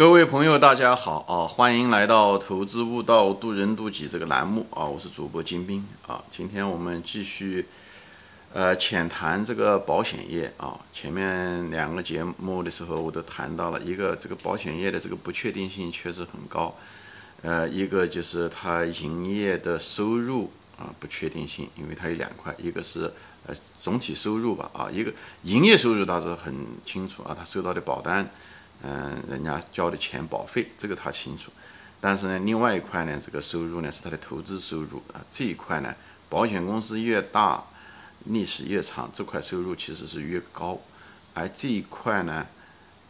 各位朋友，大家好啊！欢迎来到《投资悟道，渡人渡己》这个栏目啊！我是主播金兵啊！今天我们继续呃浅谈这个保险业啊。前面两个节目的时候，我都谈到了一个这个保险业的这个不确定性确实很高，呃，一个就是它营业的收入啊不确定性，因为它有两块，一个是呃总体收入吧啊，一个营业收入倒是很清楚啊，它收到的保单。嗯，人家交的钱保费，这个他清楚。但是呢，另外一块呢，这个收入呢是他的投资收入啊。这一块呢，保险公司越大，历史越长，这块收入其实是越高。而这一块呢，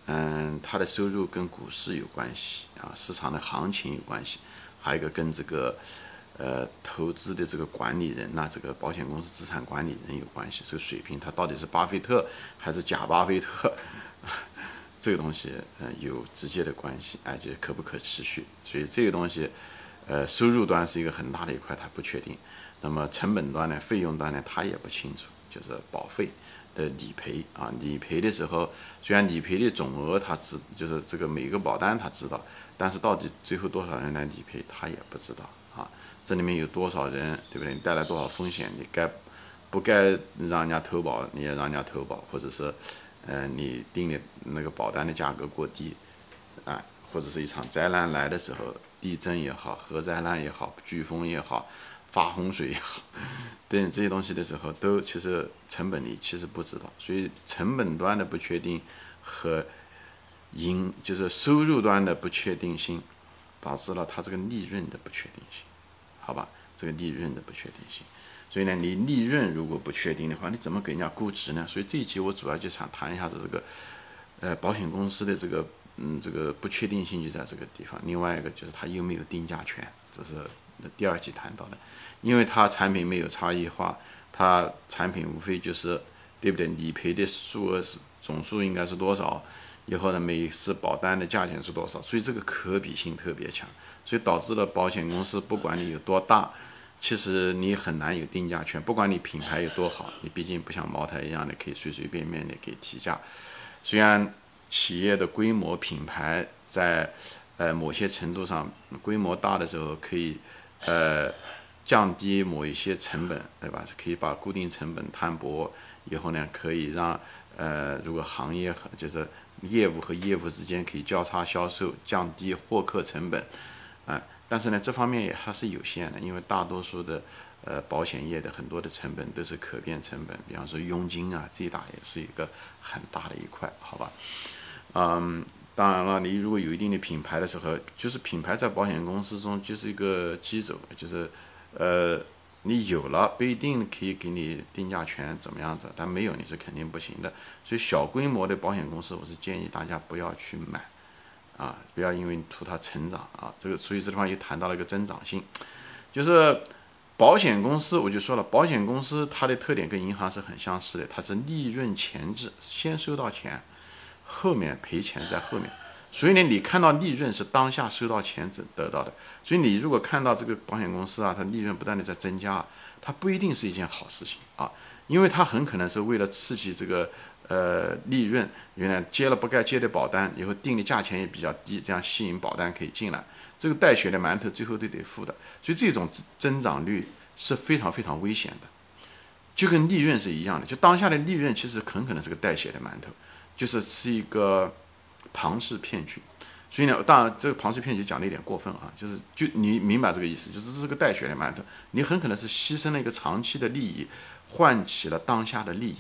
嗯，它的收入跟股市有关系啊，市场的行情有关系，还有一个跟这个呃投资的这个管理人呐，这个保险公司资产管理人有关系。这个水平，他到底是巴菲特还是假巴菲特？这个东西，嗯，有直接的关系，而且可不可持续，所以这个东西，呃，收入端是一个很大的一块，它不确定。那么成本端呢，费用端呢，它也不清楚，就是保费的理赔啊，理赔的时候，虽然理赔的总额它知，就是这个每个保单它知道，但是到底最后多少人来理赔，他也不知道啊。这里面有多少人，对不对？你带来多少风险，你该不该让人家投保，你也让人家投保，或者是。呃，你定的那个保单的价格过低，啊，或者是一场灾难来的时候，地震也好，核灾难也好，飓风也好，发洪水也好，等这些东西的时候，都其实成本你其实不知道，所以成本端的不确定和盈就是收入端的不确定性，导致了它这个利润的不确定性，好吧，这个利润的不确定性。所以呢，你利润如果不确定的话，你怎么给人家估值呢？所以这一集我主要就想谈一下子这个，呃，保险公司的这个，嗯，这个不确定性就在这个地方。另外一个就是它有没有定价权，这是第二集谈到的。因为它产品没有差异化，它产品无非就是，对不对？理赔的数额是总数应该是多少？以后呢，每次保单的价钱是多少？所以这个可比性特别强，所以导致了保险公司不管你有多大。其实你很难有定价权，不管你品牌有多好，你毕竟不像茅台一样的可以随随便便的给提价。虽然企业的规模、品牌在呃某些程度上规模大的时候可以呃降低某一些成本，对吧？可以把固定成本摊薄，以后呢可以让呃如果行业和就是业务和业务之间可以交叉销售，降低获客成本，啊。但是呢，这方面也还是有限的，因为大多数的，呃，保险业的很多的成本都是可变成本，比方说佣金啊，最大也是一个很大的一块，好吧？嗯，当然了，你如果有一定的品牌的时候，就是品牌在保险公司中就是一个基础，就是，呃，你有了不一定可以给你定价权怎么样子，但没有你是肯定不行的。所以小规模的保险公司，我是建议大家不要去买。啊，不要因为图它成长啊，这个所以这地方又谈到了一个增长性，就是保险公司，我就说了，保险公司它的特点跟银行是很相似的，它是利润前置，先收到钱，后面赔钱在后面，所以呢，你看到利润是当下收到钱得得到的，所以你如果看到这个保险公司啊，它利润不断的在增加，它不一定是一件好事情啊，因为它很可能是为了刺激这个。呃，利润原来接了不该接的保单，以后定的价钱也比较低，这样吸引保单可以进来。这个带血的馒头最后都得付的，所以这种增长率是非常非常危险的，就跟利润是一样的。就当下的利润其实很可能是个带血的馒头，就是是一个庞氏骗局。所以呢，当然这个庞氏骗局讲的有点过分啊，就是就你明白这个意思，就是这是个带血的馒头，你很可能是牺牲了一个长期的利益，换起了当下的利益。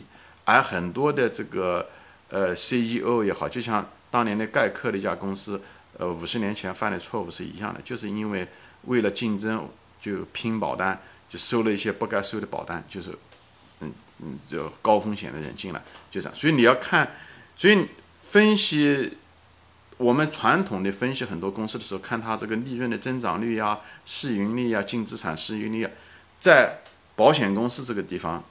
而很多的这个呃 CEO 也好，就像当年的盖克的一家公司，呃五十年前犯的错误是一样的，就是因为为了竞争就拼保单，就收了一些不该收的保单，就是嗯嗯就高风险的人进来，就这样。所以你要看，所以分析我们传统的分析很多公司的时候，看它这个利润的增长率呀、市盈率呀、净资产市盈率，在保险公司这个地方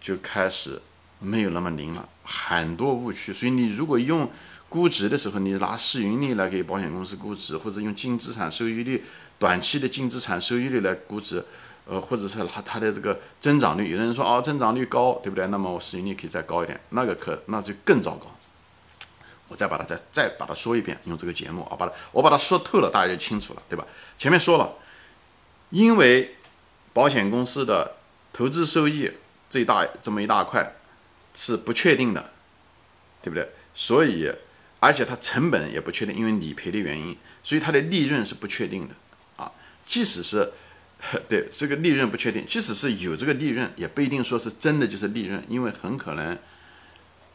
就开始。没有那么灵了，很多误区。所以你如果用估值的时候，你拿市盈率来给保险公司估值，或者用净资产收益率、短期的净资产收益率来估值，呃，或者是拿它的这个增长率。有的人说哦，增长率高，对不对？那么我市盈率可以再高一点，那个可那就更糟糕。我再把它再再把它说一遍，用这个节目啊，把它我把它说透了，大家就清楚了，对吧？前面说了，因为保险公司的投资收益这一大这么一大块是不确定的，对不对？所以，而且它成本也不确定，因为理赔的原因，所以它的利润是不确定的啊。即使是 对这个利润不确定，即使是有这个利润，也不一定说是真的就是利润，因为很可能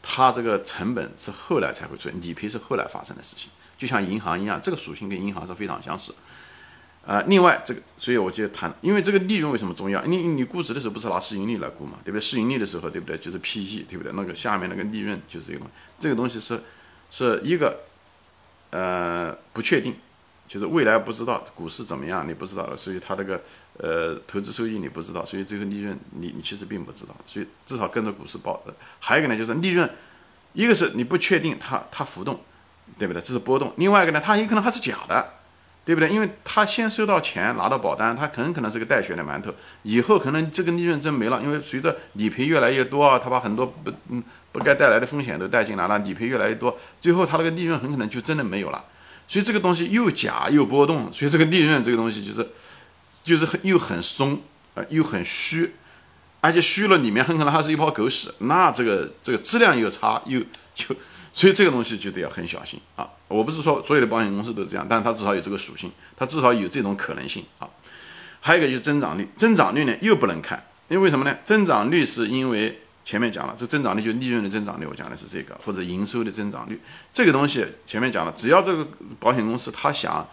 它这个成本是后来才会出现，理赔是后来发生的事情，就像银行一样，这个属性跟银行是非常相似。啊，另外这个，所以我就谈，因为这个利润为什么重要？你你估值的时候不是拿市盈率来估嘛，对不对？市盈率的时候，对不对？就是 PE，对不对？那个下面那个利润就是这个东西，这个东西是是一个呃不确定，就是未来不知道股市怎么样，你不知道的，所以它这个呃投资收益你不知道，所以这个利润你你其实并不知道，所以至少跟着股市报。还有一个呢，就是利润，一个是你不确定它它浮动，对不对？这是波动。另外一个呢，它有可能还是假的。对不对？因为他先收到钱，拿到保单，他很可能是个带血的馒头。以后可能这个利润真没了，因为随着理赔越来越多啊，他把很多不嗯不该带来的风险都带进来了，理赔越来越多，最后他那个利润很可能就真的没有了。所以这个东西又假又波动，所以这个利润这个东西就是就是很又很松啊，又很虚，而且虚了里面很可能还是一泡狗屎，那这个这个质量又差又就。所以这个东西就得要很小心啊！我不是说所有的保险公司都这样，但是它至少有这个属性，它至少有这种可能性啊。还有一个就是增长率，增长率呢又不能看，因为什么呢？增长率是因为前面讲了，这增长率就利润的增长率，我讲的是这个，或者营收的增长率。这个东西前面讲了，只要这个保险公司它想。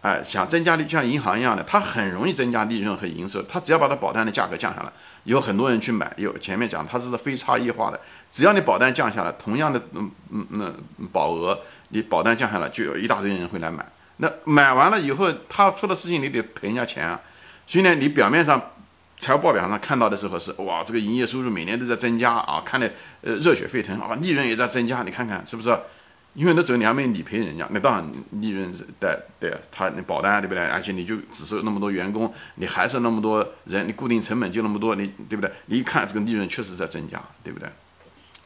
哎，想增加利，像银行一样的，它很容易增加利润和营收。它只要把它保单的价格降下来，有很多人去买。有前面讲，它是非差异化的，只要你保单降下来，同样的嗯嗯那保额，你保单降下来，就有一大堆人会来买。那买完了以后，他出的事情你得赔人家钱啊。所以呢，你表面上财务报表上看到的时候是哇，这个营业收入每年都在增加啊，看的呃热血沸腾啊，利润也在增加，你看看是不是？因为那时候你还没理赔人家，那当然利润是对对，他那保单对不对？而且你就只是那么多员工，你还是那么多人，你固定成本就那么多，你对不对？你一看这个利润确实在增加，对不对？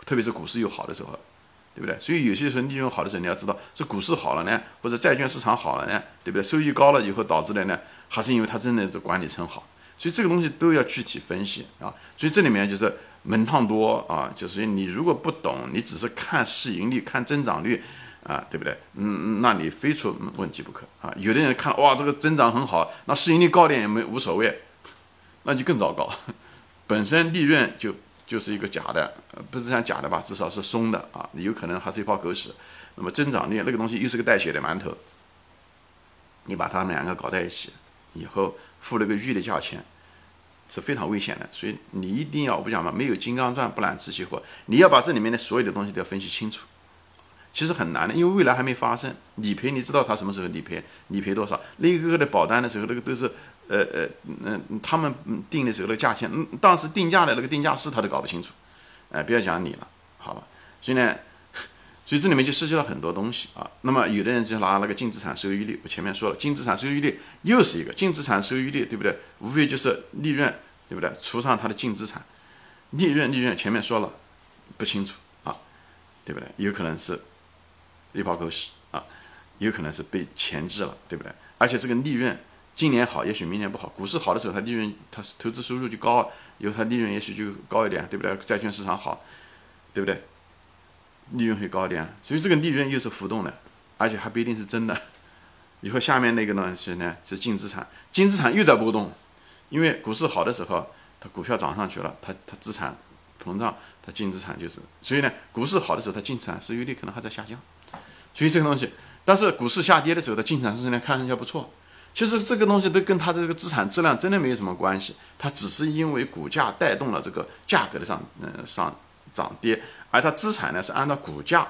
特别是股市又好的时候，对不对？所以有些时候利润好的时候，你要知道是股市好了呢，或者债券市场好了呢，对不对？收益高了以后导致的呢，还是因为它真的是管理层好。所以这个东西都要具体分析啊，所以这里面就是门趟多啊，就是你如果不懂，你只是看市盈率、看增长率啊，对不对？嗯嗯，那你非出问题不可啊。有的人看哇，这个增长很好，那市盈率高点也没无所谓，那就更糟糕。本身利润就就是一个假的，不是像假的吧，至少是松的啊，你有可能还是一泡狗屎。那么增长率那个东西又是个带血的馒头，你把它们两个搞在一起以后，付了个玉的价钱。是非常危险的，所以你一定要我不讲嘛，没有金刚钻不揽瓷器活。你要把这里面的所有的东西都要分析清楚，其实很难的，因为未来还没发生。理赔你知道他什么时候理赔，理赔多少？那个个的保单的时候，那个都是呃呃嗯，他们定的时候的价钱，嗯，当时定价的那个定价师他都搞不清楚，哎，不要讲你了，好吧？所以呢，所以这里面就涉及到很多东西啊。那么有的人就拿那个净资产收益率，我前面说了，净资产收益率又是一个净资产收益率，对不对？无非就是利润。对不对？除上它的净资产，利润利润前面说了不清楚啊，对不对？有可能是一包狗屎啊，有可能是被钳制了，对不对？而且这个利润今年好，也许明年不好。股市好的时候，它利润它是投资收入就高，以后它利润也许就高一点，对不对？债券市场好，对不对？利润会高点，所以这个利润又是浮动的，而且还不一定是真的。以后下面那个呢是呢是净资产，净资产又在波动。因为股市好的时候，它股票涨上去了，它它资产膨胀，它净资产就是，所以呢，股市好的时候，它净资产收益率可能还在下降，所以这个东西，但是股市下跌的时候，它净资产收益率看上去不错，其实这个东西都跟它的这个资产质量真的没有什么关系，它只是因为股价带动了这个价格的上嗯上涨跌，而它资产呢是按照股价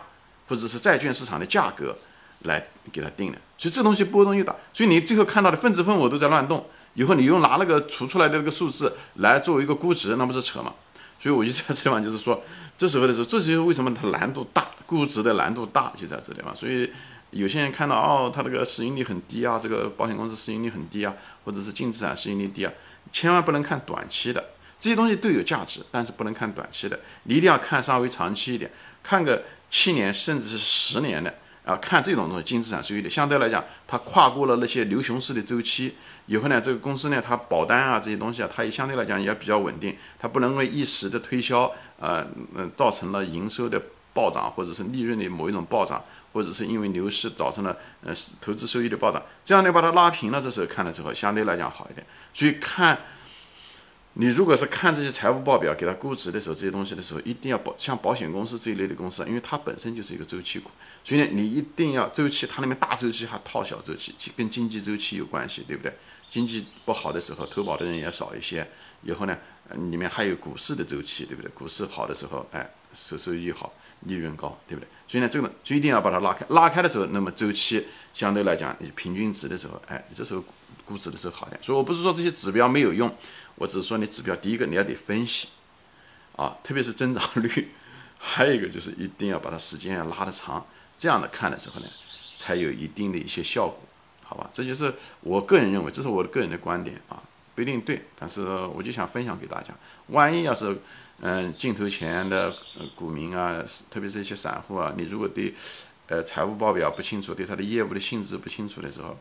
或者是债券市场的价格来给它定的，所以这东西波动又大，所以你最后看到的分子分母都在乱动。以后你又拿那个除出来的那个数字来作为一个估值，那不是扯吗？所以我就在这地方就是说，这时候的时候，这就是为什么它难度大，估值的难度大就在这地方。所以有些人看到哦，它这个市盈率很低啊，这个保险公司市盈率很低啊，或者是净资产市盈率低啊，千万不能看短期的，这些东西都有价值，但是不能看短期的，你一定要看稍微长期一点，看个七年甚至是十年的啊，看这种东西，净资产收益率相对来讲，它跨过了那些牛熊市的周期以后呢，这个公司呢，它保单啊这些东西啊，它也相对来讲也比较稳定，它不能为一时的推销，呃嗯，造成了营收的暴涨或者是利润的某一种暴涨，或者是因为牛市造成了呃投资收益的暴涨，这样你把它拉平了，这时候看的时候相对来讲好一点，所以看。你如果是看这些财务报表给它估值的时候，这些东西的时候，一定要保像保险公司这一类的公司，因为它本身就是一个周期股，所以呢，你一定要周期，它里面大周期还套小周期，跟经济周期有关系，对不对？经济不好的时候，投保的人也少一些，以后呢，里面还有股市的周期，对不对？股市好的时候，哎，收收益好，利润高，对不对？所以呢，这个就一定要把它拉开，拉开的时候，那么周期相对来讲，你平均值的时候，哎，这时候估值的时候好点。所以我不是说这些指标没有用。我只是说，你指标第一个你要得分析，啊，特别是增长率，还有一个就是一定要把它时间要拉得长，这样的看的时候呢，才有一定的一些效果，好吧？这就是我个人认为，这是我的个人的观点啊，不一定对，但是我就想分享给大家。万一要是，嗯，镜头前的股民啊，特别是一些散户啊，你如果对，呃，财务报表不清楚，对他的业务的性质不清楚的时候，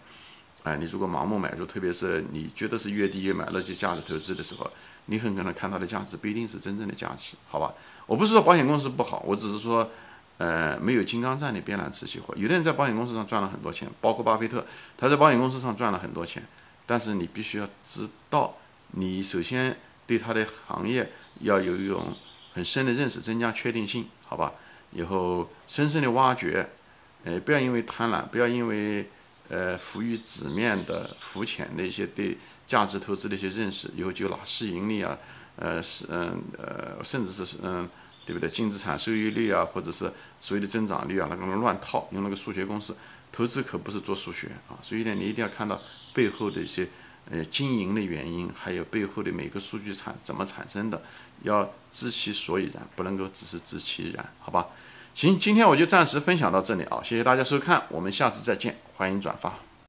哎，你如果盲目买入，特别是你觉得是越低越买，那就价值投资的时候，你很可能看它的价值不一定是真正的价值，好吧？我不是说保险公司不好，我只是说，呃，没有金刚钻的别揽瓷器活。有的人在保险公司上赚了很多钱，包括巴菲特，他在保险公司上赚了很多钱，但是你必须要知道，你首先对他的行业要有一种很深的认识，增加确定性，好吧？以后深深的挖掘，呃，不要因为贪婪，不要因为。呃，浮于纸面的、浮浅的一些对价值投资的一些认识，以后就拿市盈率啊，呃，是嗯呃，甚至是嗯，对不对？净资产收益率啊，或者是所谓的增长率啊，那个乱套，用那个数学公式，投资可不是做数学啊。所以呢，你一定要看到背后的一些呃经营的原因，还有背后的每个数据产怎么产生的，要知其所以然，不能够只是知其然，好吧？行，今天我就暂时分享到这里啊，谢谢大家收看，我们下次再见，欢迎转发。